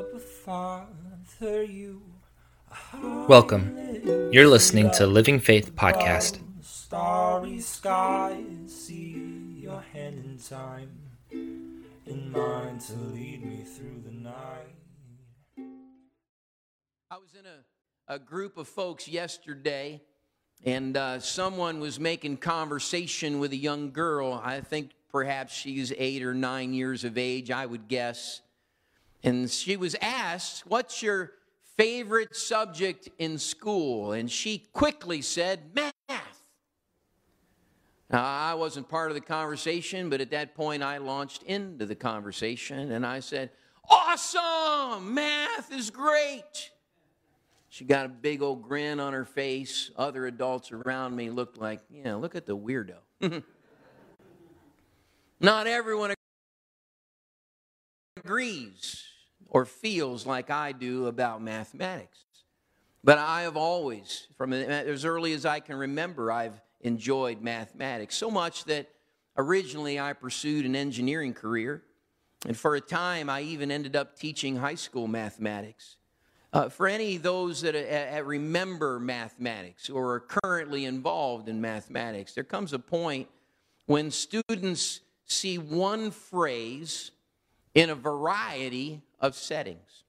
Abba Father, you Welcome. You're listening to Living Faith Podcast. Starry skies, see your hand in time, in mine to lead me through the night. I was in a, a group of folks yesterday, and uh, someone was making conversation with a young girl. I think perhaps she's eight or nine years of age, I would guess. And she was asked, What's your favorite subject in school? And she quickly said, Math. Now, I wasn't part of the conversation, but at that point I launched into the conversation and I said, Awesome! Math is great. She got a big old grin on her face. Other adults around me looked like, you know, look at the weirdo. Not everyone agrees or feels like I do about mathematics. But I have always, from as early as I can remember, I've enjoyed mathematics so much that originally I pursued an engineering career. And for a time, I even ended up teaching high school mathematics. Uh, for any of those that uh, remember mathematics or are currently involved in mathematics, there comes a point when students see one phrase in a variety of settings.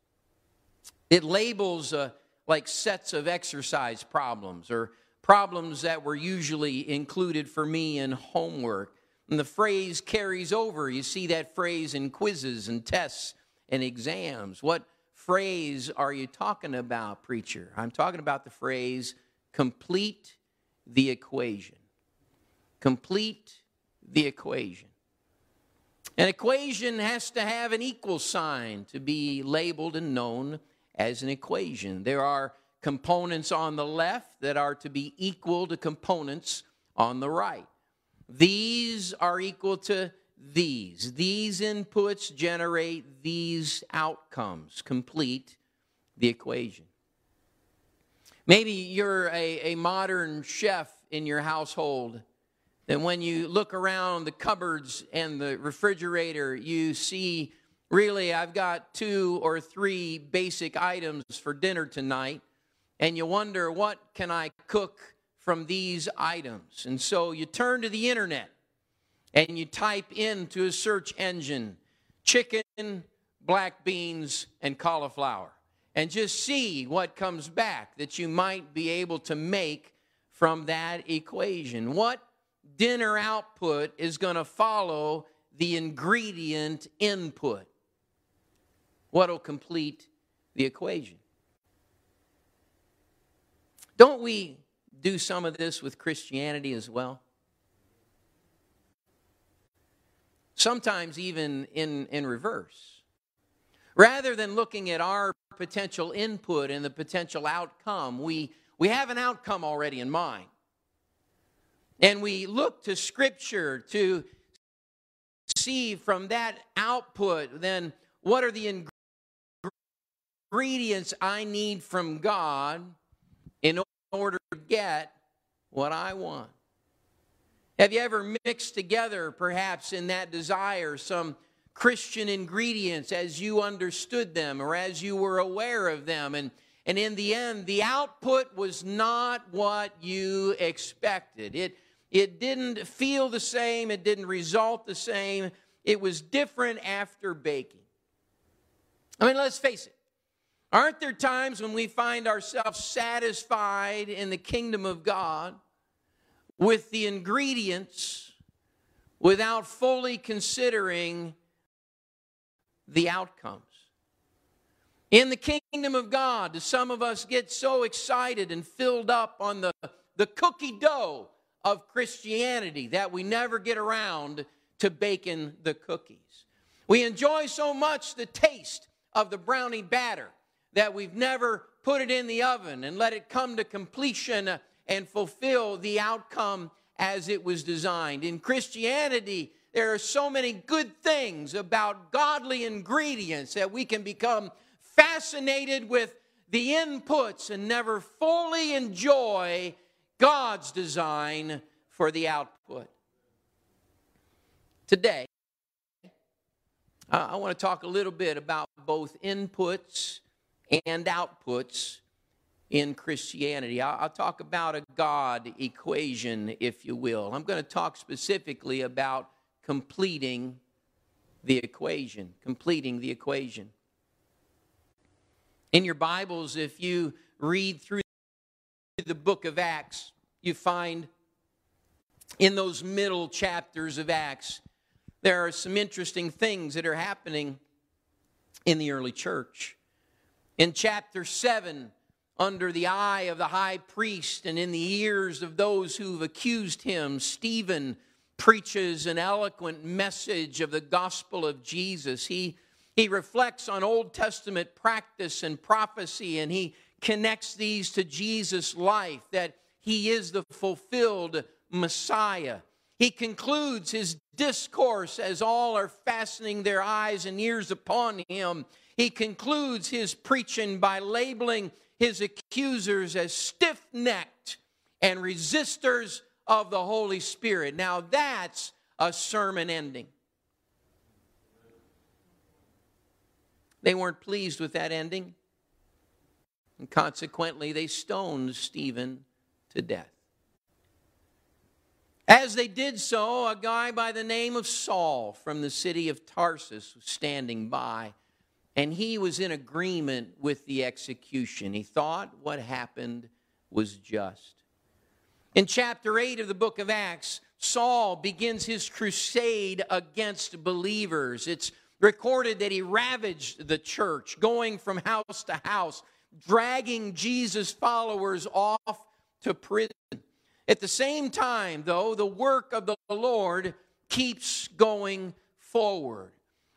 It labels uh, like sets of exercise problems or problems that were usually included for me in homework. And the phrase carries over. You see that phrase in quizzes and tests and exams. What phrase are you talking about, preacher? I'm talking about the phrase complete the equation. Complete the equation. An equation has to have an equal sign to be labeled and known as an equation. There are components on the left that are to be equal to components on the right. These are equal to these. These inputs generate these outcomes, complete the equation. Maybe you're a, a modern chef in your household, and when you look around the cupboards and the refrigerator, you see really, I've got two or three basic items for dinner tonight, and you wonder, what can I cook from these items? And so you turn to the internet and you type into a search engine chicken, black beans, and cauliflower, and just see what comes back that you might be able to make from that equation. What dinner output is going to follow the ingredient input? What will complete the equation? Don't we do some of this with Christianity as well? sometimes even in, in reverse. Rather than looking at our potential input and the potential outcome, we, we have an outcome already in mind. And we look to Scripture to see from that output then what are the ingredients I need from God in order to get what I want. Have you ever mixed together, perhaps in that desire, some Christian ingredients as you understood them or as you were aware of them? And, and in the end, the output was not what you expected. It, it didn't feel the same, it didn't result the same. It was different after baking. I mean, let's face it. Aren't there times when we find ourselves satisfied in the kingdom of God? with the ingredients without fully considering the outcomes. In the kingdom of God, do some of us get so excited and filled up on the, the cookie dough of Christianity that we never get around to baking the cookies? We enjoy so much the taste of the brownie batter that we've never put it in the oven and let it come to completion and fulfill the outcome as it was designed. In Christianity, there are so many good things about godly ingredients that we can become fascinated with the inputs and never fully enjoy God's design for the output. Today, I want to talk a little bit about both inputs and outputs in Christianity. I'll talk about a God equation, if you will. I'm going to talk specifically about completing the equation, completing the equation. In your Bibles, if you read through the book of Acts, you find in those middle chapters of Acts, there are some interesting things that are happening in the early church. In chapter 7, under the eye of the high priest and in the ears of those who've accused him, Stephen preaches an eloquent message of the gospel of Jesus. He, he reflects on Old Testament practice and prophecy, and he connects these to Jesus' life, that he is the fulfilled Messiah. He concludes his discourse as all are fastening their eyes and ears upon him. He concludes his preaching by labeling his accusers as stiff necked and resistors of the Holy Spirit. Now, that's a sermon ending. They weren't pleased with that ending, and consequently, they stoned Stephen to death. As they did so, a guy by the name of Saul from the city of Tarsus was standing by, and he was in agreement with the execution. He thought what happened was just. In chapter 8 of the book of Acts, Saul begins his crusade against believers. It's recorded that he ravaged the church, going from house to house, dragging Jesus' followers off to prison. At the same time, though, the work of the Lord keeps going forward.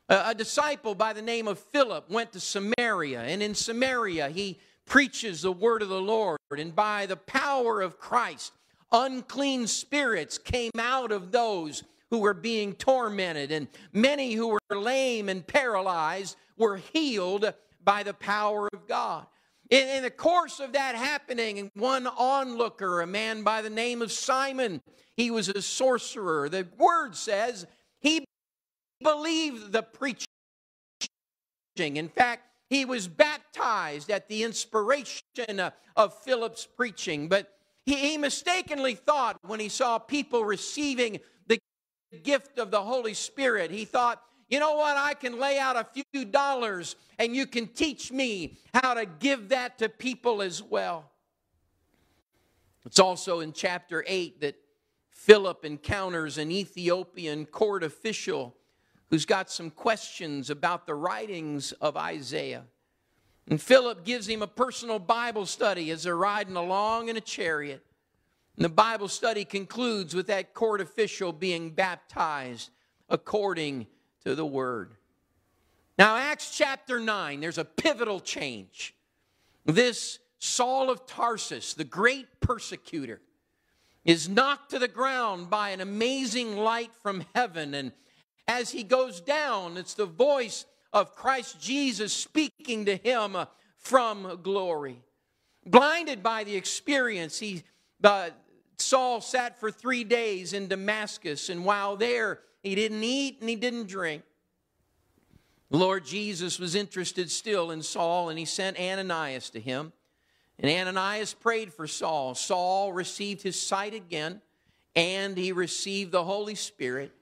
A, disciple by the name of Philip went to Samaria, and in Samaria he preaches the word of the Lord, and by the power of Christ, unclean spirits came out of those who were being tormented, and many who were lame and paralyzed were healed by the power of God. In, in the course of that happening, one onlooker, a man by the name of Simon, he was a sorcerer. The word says he believed the preaching. In fact, he was baptized at the inspiration uh, of Philip's preaching. But he, mistakenly thought when he saw people receiving the gift of the Holy Spirit, he thought you know what? I can lay out a few dollars and you can teach me how to give that to people as well. It's also in chapter 8 that Philip encounters an Ethiopian court official who's got some questions about the writings of Isaiah. And Philip gives him a personal Bible study as they're riding along in a chariot. And the Bible study concludes with that court official being baptized according to the Word. Now, Acts chapter 9, there's a pivotal change. This Saul of Tarsus, the great persecutor, is knocked to the ground by an amazing light from heaven. And as he goes down, it's the voice of Christ Jesus speaking to him from glory. Blinded by the experience, he, uh, Saul sat for three days in Damascus, and while there, he didn't eat and he didn't drink. The Lord Jesus was interested still in Saul, and he sent Ananias to him. And Ananias prayed for Saul. Saul received his sight again, and he received the Holy Spirit.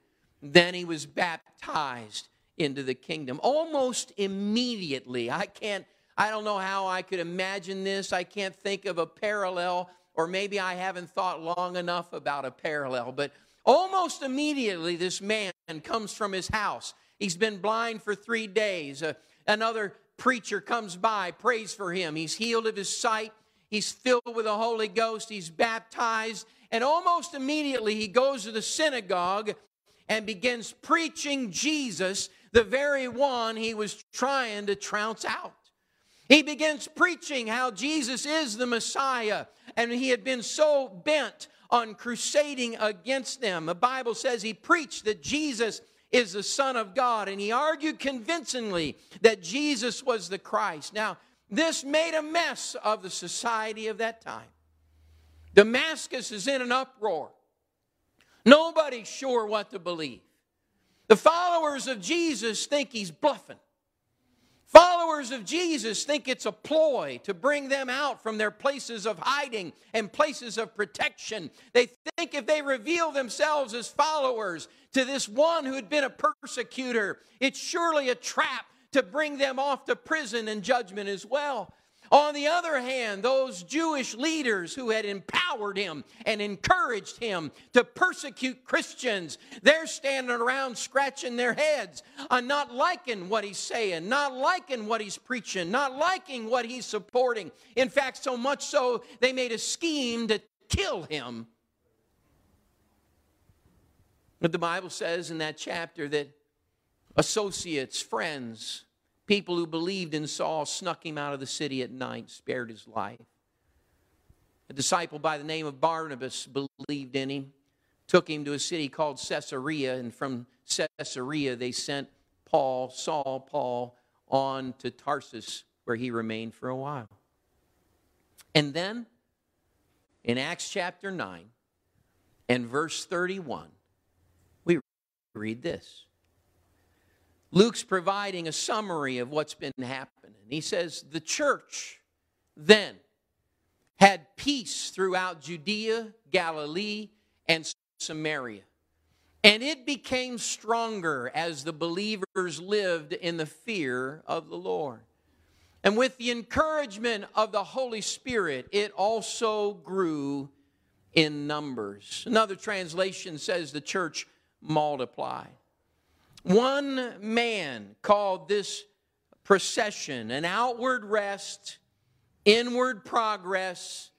Then he was baptized into the kingdom. Almost immediately, I can't, I don't know how I could imagine this. I can't think of a parallel, or maybe I haven't thought long enough about a parallel, but Almost immediately, this man comes from his house. He's been blind for three days. Uh, another preacher comes by, prays for him. He's healed of his sight. He's filled with the Holy Ghost. He's baptized. And almost immediately, he goes to the synagogue and begins preaching Jesus, the very one he was trying to trounce out. He begins preaching how Jesus is the Messiah, and he had been so bent on crusading against them. The Bible says he preached that Jesus is the Son of God, and he argued convincingly that Jesus was the Christ. Now, this made a mess of the society of that time. Damascus is in an uproar. Nobody's sure what to believe. The followers of Jesus think he's bluffing. Followers of Jesus think it's a ploy to bring them out from their places of hiding and places of protection. They think if they reveal themselves as followers to this one who had been a persecutor, it's surely a trap to bring them off to prison and judgment as well. On the other hand, those Jewish leaders who had empowered him and encouraged him to persecute Christians, they're standing around scratching their heads on not liking what he's saying, not liking what he's preaching, not liking what he's supporting. In fact, so much so, they made a scheme to kill him. But the Bible says in that chapter that associates, friends, People who believed in Saul snuck him out of the city at night, spared his life. A disciple by the name of Barnabas believed in him, took him to a city called Caesarea, and from Caesarea they sent Paul, Saul, Paul, on to Tarsus, where he remained for a while. And then, in Acts chapter 9 and verse 31, we read this. Luke's providing a summary of what's been happening. He says, The church then had peace throughout Judea, Galilee, and Samaria. And it became stronger as the believers lived in the fear of the Lord. And with the encouragement of the Holy Spirit, it also grew in numbers. Another translation says the church multiplied. One man called this procession an outward rest, inward progress,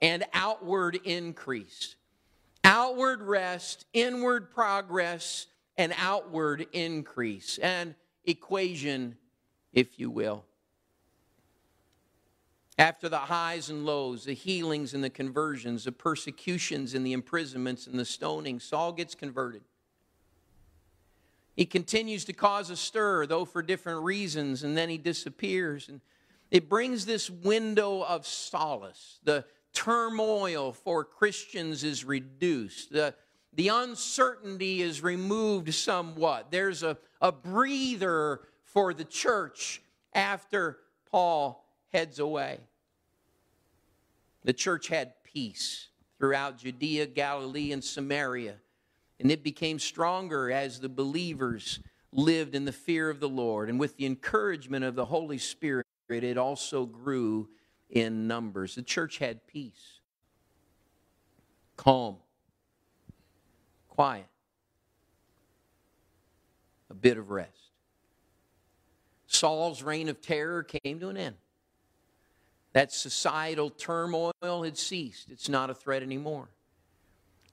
and outward increase. Outward rest, inward progress, and outward increase. An equation, if you will. After the highs and lows, the healings and the conversions, the persecutions and the imprisonments and the stoning, Saul gets converted. He continues to cause a stir, though for different reasons, and then he disappears. And it brings this window of solace. The turmoil for Christians is reduced. The, the uncertainty is removed somewhat. There's a, a breather for the church after Paul heads away. The church had peace throughout Judea, Galilee, and Samaria. And it became stronger as the believers lived in the fear of the Lord. And with the encouragement of the Holy Spirit, it also grew in numbers. The church had peace, calm, quiet, a bit of rest. Saul's reign of terror came to an end. That societal turmoil had ceased. It's not a threat anymore.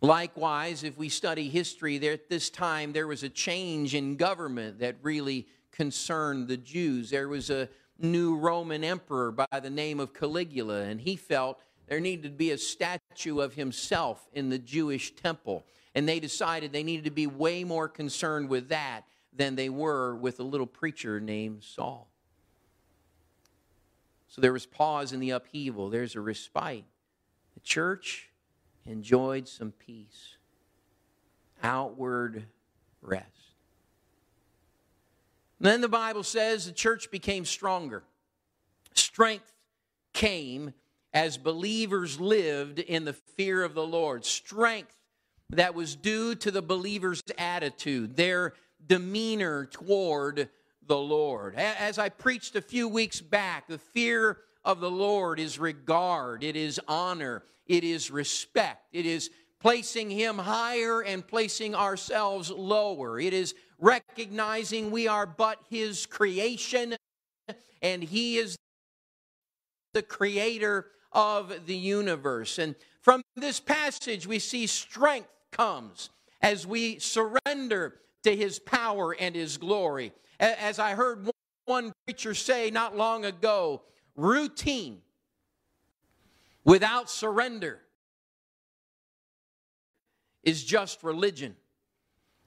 Likewise, if we study history, there at this time there was a change in government that really concerned the Jews. There was a new Roman emperor by the name of Caligula, and he felt there needed to be a statue of himself in the Jewish temple. And they decided they needed to be way more concerned with that than they were with a little preacher named Saul. So there was pause in the upheaval, there's a respite. The church enjoyed some peace, outward rest. And then the Bible says the church became stronger. Strength came as believers lived in the fear of the Lord. Strength that was due to the believer's attitude, their demeanor toward the Lord. As I preached a few weeks back, the fear of the Lord is regard, it is honor, it is respect, it is placing Him higher and placing ourselves lower. It is recognizing we are but His creation and He is the creator of the universe. And from this passage, we see strength comes as we surrender to His power and His glory. As I heard one preacher say not long ago, routine without surrender is just religion.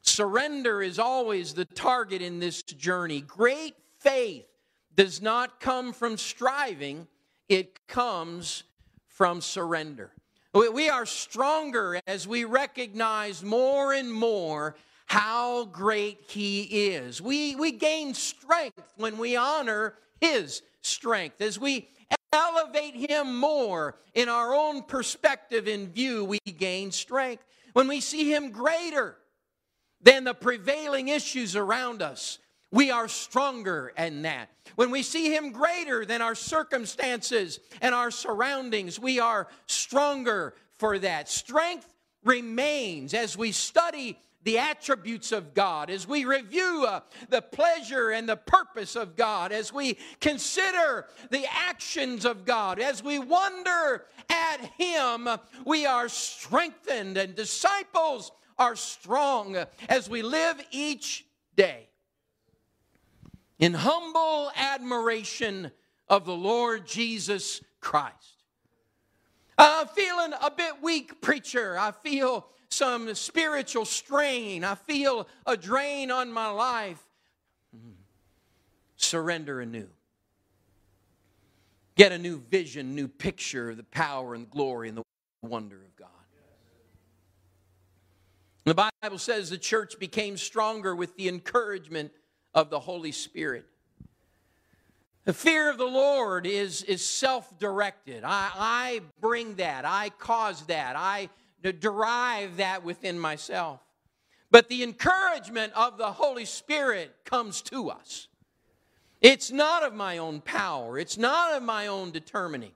Surrender is always the target in this journey. Great faith does not come from striving, it comes from surrender. We are stronger as we recognize more and more how great He is. We, we gain strength when we honor His strength. As we elevate Him more in our own perspective and view, we gain strength. When we see Him greater than the prevailing issues around us, we are stronger in that. When we see Him greater than our circumstances and our surroundings, we are stronger for that. Strength remains as we study the attributes of God, as we review uh, the pleasure and the purpose of God, as we consider the actions of God, as we wonder at Him, we are strengthened and disciples are strong as we live each day in humble admiration of the Lord Jesus Christ. I'm feeling a bit weak, preacher. I feel some spiritual strain. I feel a drain on my life. Surrender anew. Get a new vision, new picture of the power and glory and the wonder of God. The Bible says the church became stronger with the encouragement of the Holy Spirit. The fear of the Lord is, is self directed. I, I bring that, I cause that, I derive that within myself. But the encouragement of the Holy Spirit comes to us. It's not of my own power, it's not of my own determining.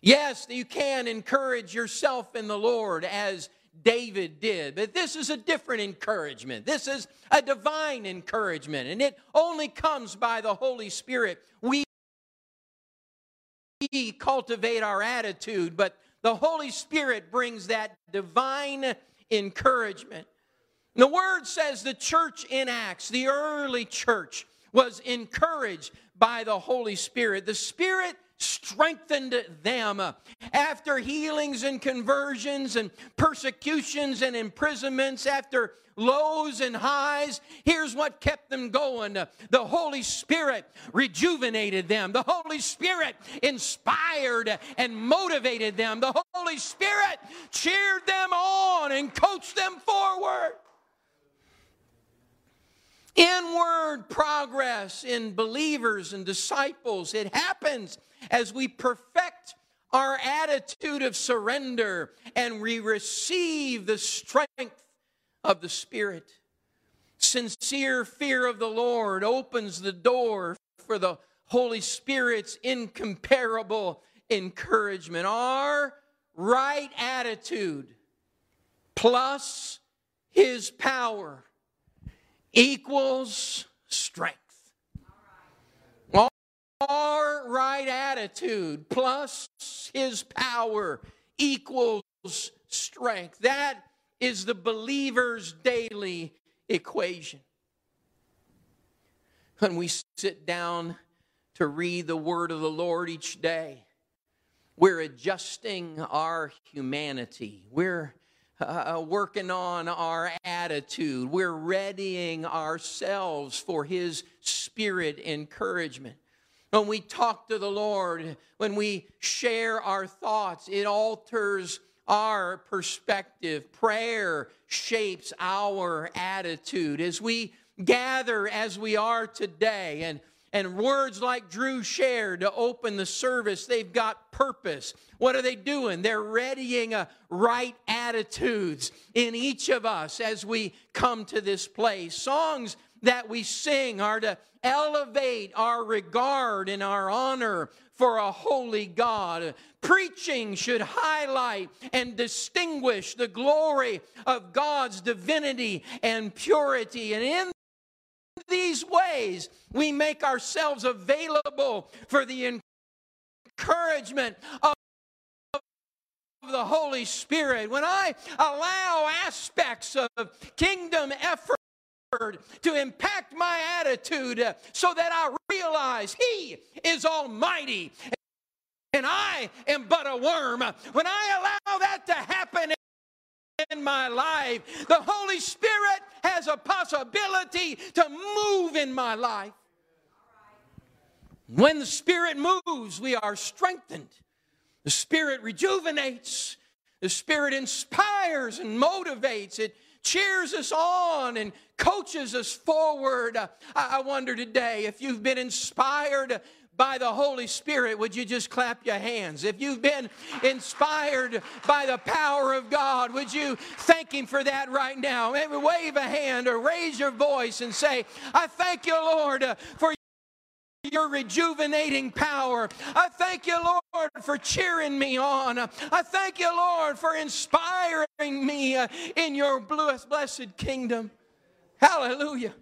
Yes, you can encourage yourself in the Lord as David did, but this is a different encouragement. This is a divine encouragement, and it only comes by the Holy Spirit. We cultivate our attitude, but the Holy Spirit brings that divine encouragement. The word says the church in Acts, the early church, was encouraged by the Holy Spirit. The Spirit strengthened them after healings and conversions and persecutions and imprisonments, after lows and highs. Here's what kept them going the Holy Spirit rejuvenated them, the Holy Spirit inspired and motivated them, the Holy Spirit cheered them on and coached them forward. Inward progress in believers and disciples, it happens as we perfect our attitude of surrender and we receive the strength of the Spirit. Sincere fear of the Lord opens the door for the Holy Spirit's incomparable encouragement. Our right attitude plus His power equals strength. Our right attitude plus His power equals strength. That is the believer's daily equation. When we sit down to read the word of the Lord each day, we're adjusting our humanity. We're uh, working on our attitude. We're readying ourselves for His Spirit encouragement. When we talk to the Lord, when we share our thoughts, it alters our perspective. Prayer shapes our attitude. As we gather as we are today, and, and words like Drew shared to open the service, they've got purpose. What are they doing? They're readying a right attitudes in each of us as we come to this place. Songs that we sing are to elevate our regard and our honor for a holy God. Preaching should highlight and distinguish the glory of God's divinity and purity. And in these ways, we make ourselves available for the encouragement of the Holy Spirit. When I allow aspects of kingdom effort to impact my attitude uh, so that I realize He is Almighty and I am but a worm. When I allow that to happen in my life, the Holy Spirit has a possibility to move in my life. When the Spirit moves, we are strengthened. The Spirit rejuvenates. The Spirit inspires and motivates. It cheers us on and coaches us forward. I, wonder today if you've been inspired by the Holy Spirit, would you just clap your hands? If you've been inspired by the power of God, would you thank Him for that right now? Maybe wave a hand or raise your voice and say, I thank you, Lord, for your rejuvenating power. I thank you, Lord, for cheering me on. I thank you, Lord, for inspiring me uh, in your blessed kingdom. Hallelujah.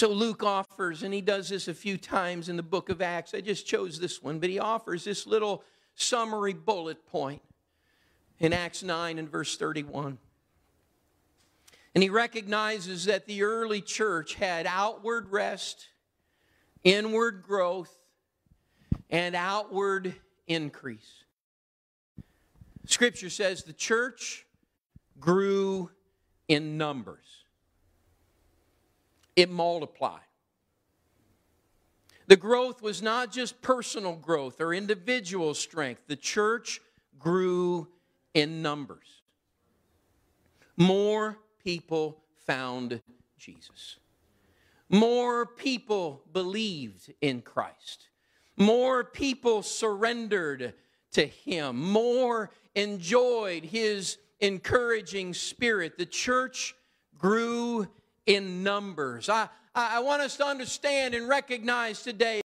So Luke offers, and he does this a few times in the book of Acts. I just chose this one, but he offers this little summary bullet point in Acts 9 and verse 31. And he recognizes that the early church had outward rest, inward growth, and outward increase. Scripture says the church grew in numbers it multiplied. The growth was not just personal growth or individual strength, the church grew in numbers. More people found Jesus. More people believed in Christ. More people surrendered to Him. More enjoyed His encouraging spirit. The church grew in numbers. I, I want us to understand and recognize today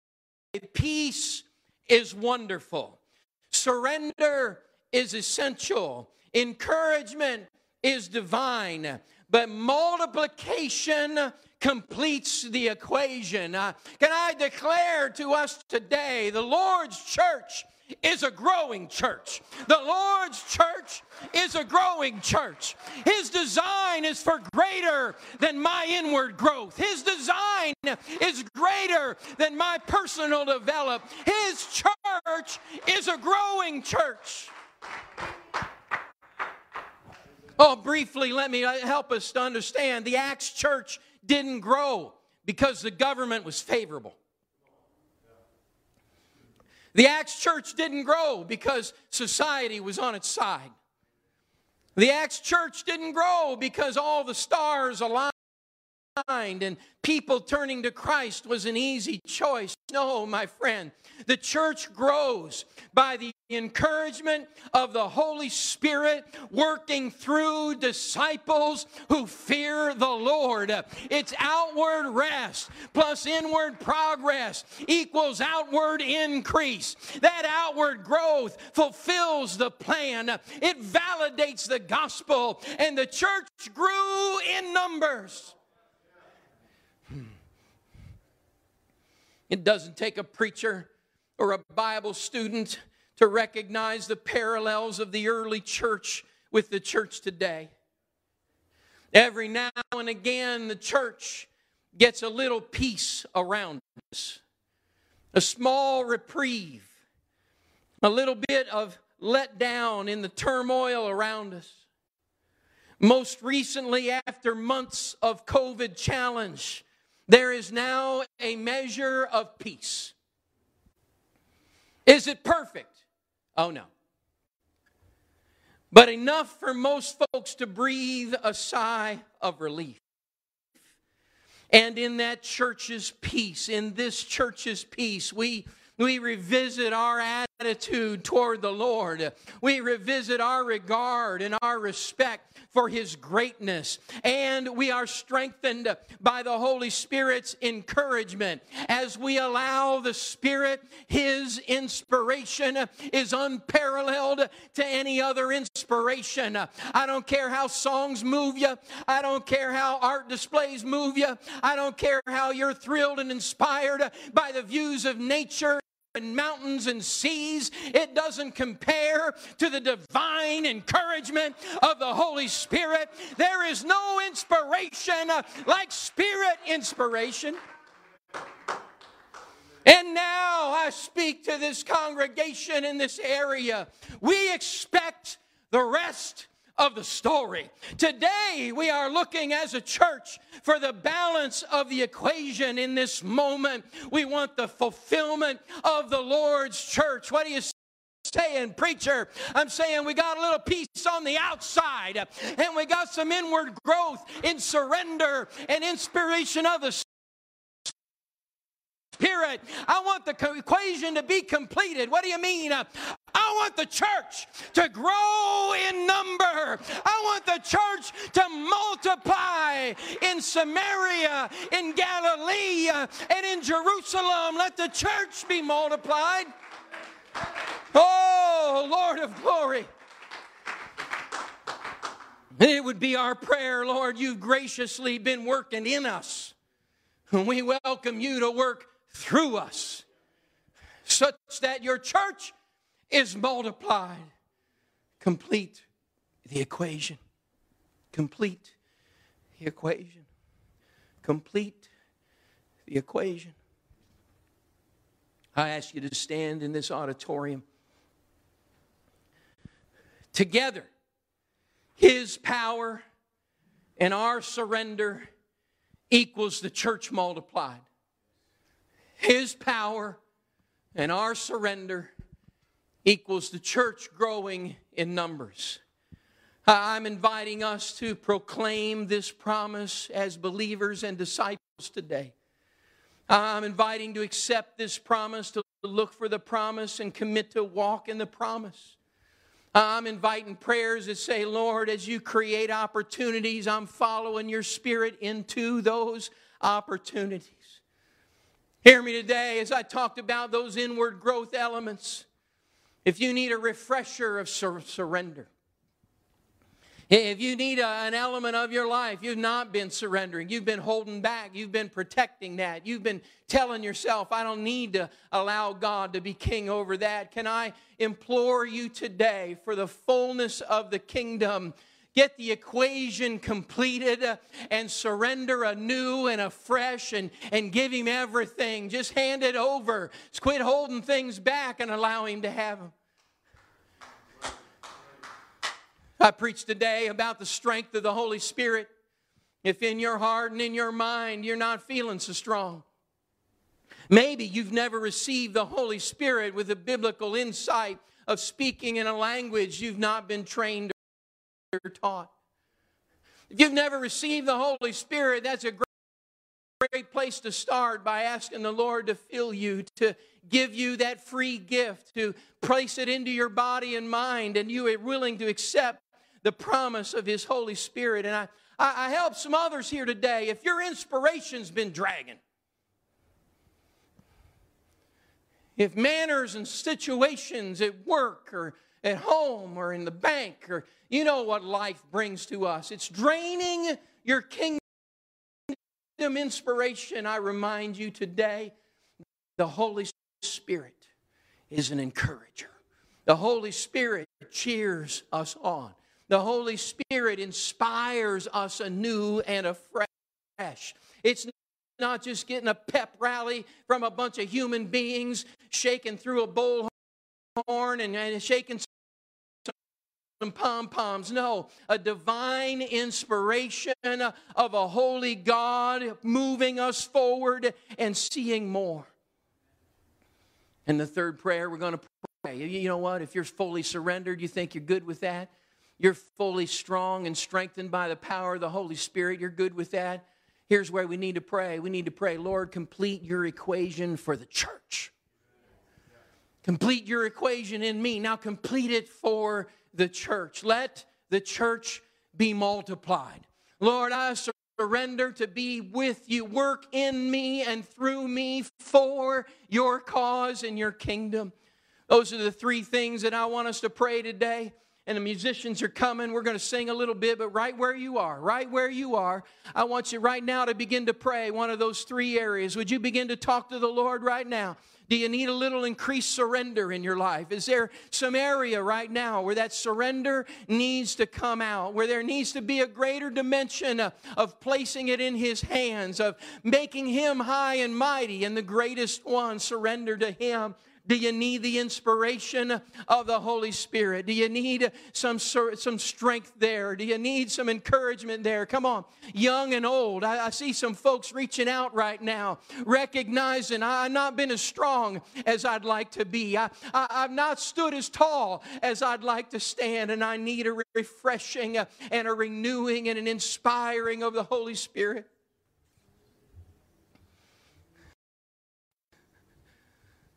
peace is wonderful, surrender is essential, encouragement is divine, but multiplication completes the equation. Uh, can I declare to us today the Lord's church is a growing church. The Lord's church is a growing church. His design is for greater than my inward growth. His design is greater than my personal develop. His church is a growing church. Oh, briefly, let me uh, help us to understand. The Acts church didn't grow because the government was favorable. The Acts church didn't grow because society was on its side. The Acts church didn't grow because all the stars aligned and people turning to Christ was an easy choice. No, my friend. The church grows by the encouragement of the Holy Spirit working through disciples who fear the Lord. It's outward rest plus inward progress equals outward increase. That outward growth fulfills the plan, it validates the gospel, and the church grew in numbers. It doesn't take a preacher or a Bible student to recognize the parallels of the early church with the church today. Every now and again, the church gets a little peace around us, a small reprieve, a little bit of let down in the turmoil around us. Most recently, after months of COVID challenge, there is now a measure of peace. Is it perfect? Oh no. But enough for most folks to breathe a sigh of relief. And in that church's peace, in this church's peace, we, we revisit our attitude toward the Lord. We revisit our regard and our respect for his greatness. And we are strengthened by the Holy Spirit's encouragement as we allow the Spirit, his inspiration is unparalleled to any other inspiration. I don't care how songs move you, I don't care how art displays move you, I don't care how you're thrilled and inspired by the views of nature and mountains and seas. It doesn't compare to the divine encouragement of the Holy Spirit. There is no inspiration uh, like Spirit inspiration. And now I speak to this congregation in this area. We expect the rest of the story. Today, we are looking as a church for the balance of the equation in this moment. We want the fulfillment of the Lord's church. What do you saying, preacher? I'm saying we got a little peace on the outside and we got some inward growth in surrender and inspiration of the Spirit. I want the equation to be completed. What do you mean? I want the church to grow in number. I want the church to multiply in Samaria, in Galilee, and in Jerusalem. Let the church be multiplied. Oh, Lord of glory. It would be our prayer, Lord, you've graciously been working in us. And we welcome you to work through us such that your church is multiplied. Complete the equation. Complete the equation. Complete the equation. I ask you to stand in this auditorium. Together, His power and our surrender equals the church multiplied. His power and our surrender equals the church growing in numbers. I'm inviting us to proclaim this promise as believers and disciples today. I'm inviting to accept this promise, to look for the promise and commit to walk in the promise. I'm inviting prayers that say, Lord, as you create opportunities, I'm following your spirit into those opportunities. Hear me today as I talked about those inward growth elements. If you need a refresher of sur- surrender, if you need a, an element of your life, you've not been surrendering, you've been holding back, you've been protecting that, you've been telling yourself, I don't need to allow God to be king over that. Can I implore you today for the fullness of the kingdom? Get the equation completed and surrender anew and afresh and, and give Him everything. Just hand it over. Just quit holding things back and allow Him to have them. I preached today about the strength of the Holy Spirit. If in your heart and in your mind you're not feeling so strong, maybe you've never received the Holy Spirit with a biblical insight of speaking in a language you've not been trained or taught. If you've never received the Holy Spirit, that's a great great place to start by asking the Lord to fill you, to give you that free gift, to place it into your body and mind, and you are willing to accept the promise of His Holy Spirit. And I, I, I help some others here today. If your inspiration's been dragging, if manners and situations at work or at home or in the bank or you know what life brings to us, it's draining your kingdom inspiration. I remind you today the Holy Spirit is an encourager. The Holy Spirit cheers us on. The Holy Spirit inspires us anew and afresh. It's not just getting a pep rally from a bunch of human beings shaking through a bullhorn and, and shaking some pom poms. No, a divine inspiration of a holy God moving us forward and seeing more. And the third prayer, we're going to pray. You know what? If you're fully surrendered, you think you're good with that? you're fully strong and strengthened by the power of the Holy Spirit, you're good with that. Here's where we need to pray. We need to pray, Lord, complete your equation for the church. Complete your equation in me. Now complete it for the church. Let the church be multiplied. Lord, I surrender to be with you. Work in me and through me for your cause and your kingdom. Those are the three things that I want us to pray today and the musicians are coming. We're going to sing a little bit, but right where you are, right where you are, I want you right now to begin to pray one of those three areas. Would you begin to talk to the Lord right now? Do you need a little increased surrender in your life? Is there some area right now where that surrender needs to come out, where there needs to be a greater dimension of, of placing it in His hands, of making Him high and mighty and the greatest one, surrender to Him? Do you need the inspiration of the Holy Spirit? Do you need some, some strength there? Do you need some encouragement there? Come on, young and old. I, I see some folks reaching out right now, recognizing I've not been as strong as I'd like to be. I, I, I've not stood as tall as I'd like to stand, and I need a refreshing and a renewing and an inspiring of the Holy Spirit.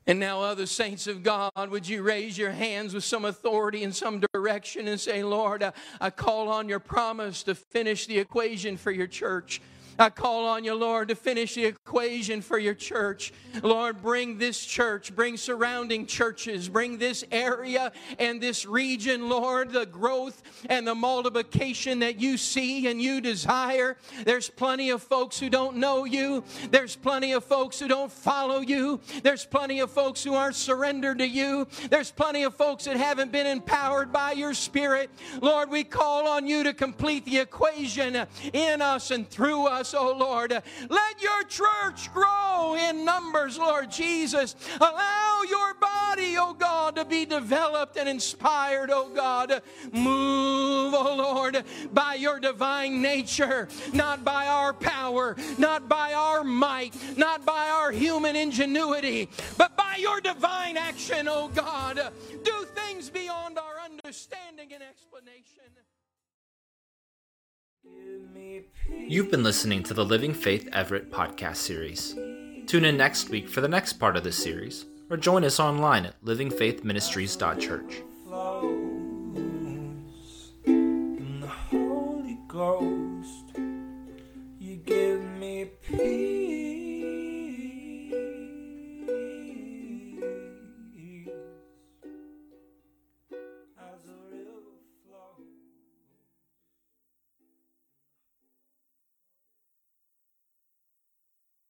And now, other saints of God, would you raise your hands with some authority in some direction and say, Lord, I, I call on your promise to finish the equation for your church. I call on you, Lord, to finish the equation for your church. Lord, bring this church, bring surrounding churches, bring this area and this region, Lord, the growth and the multiplication that you see and you desire. There's plenty of folks who don't know you, there's plenty of folks who don't follow you, there's plenty of folks who aren't surrendered to you, there's plenty of folks that haven't been empowered by your Spirit. Lord, we call on you to complete the equation in us and through us us, oh Lord. Let your church grow in numbers, Lord Jesus. Allow your body, oh God, to be developed and inspired, oh God. Move, oh Lord, by your divine nature, not by our power, not by our might, not by our human ingenuity, but by your divine action, oh God. Do things beyond our understanding and explanation. You've been listening to the Living Faith Everett podcast series. Tune in next week for the next part of this series, or join us online at livingfaithministries.church. Ghost, you give me peace.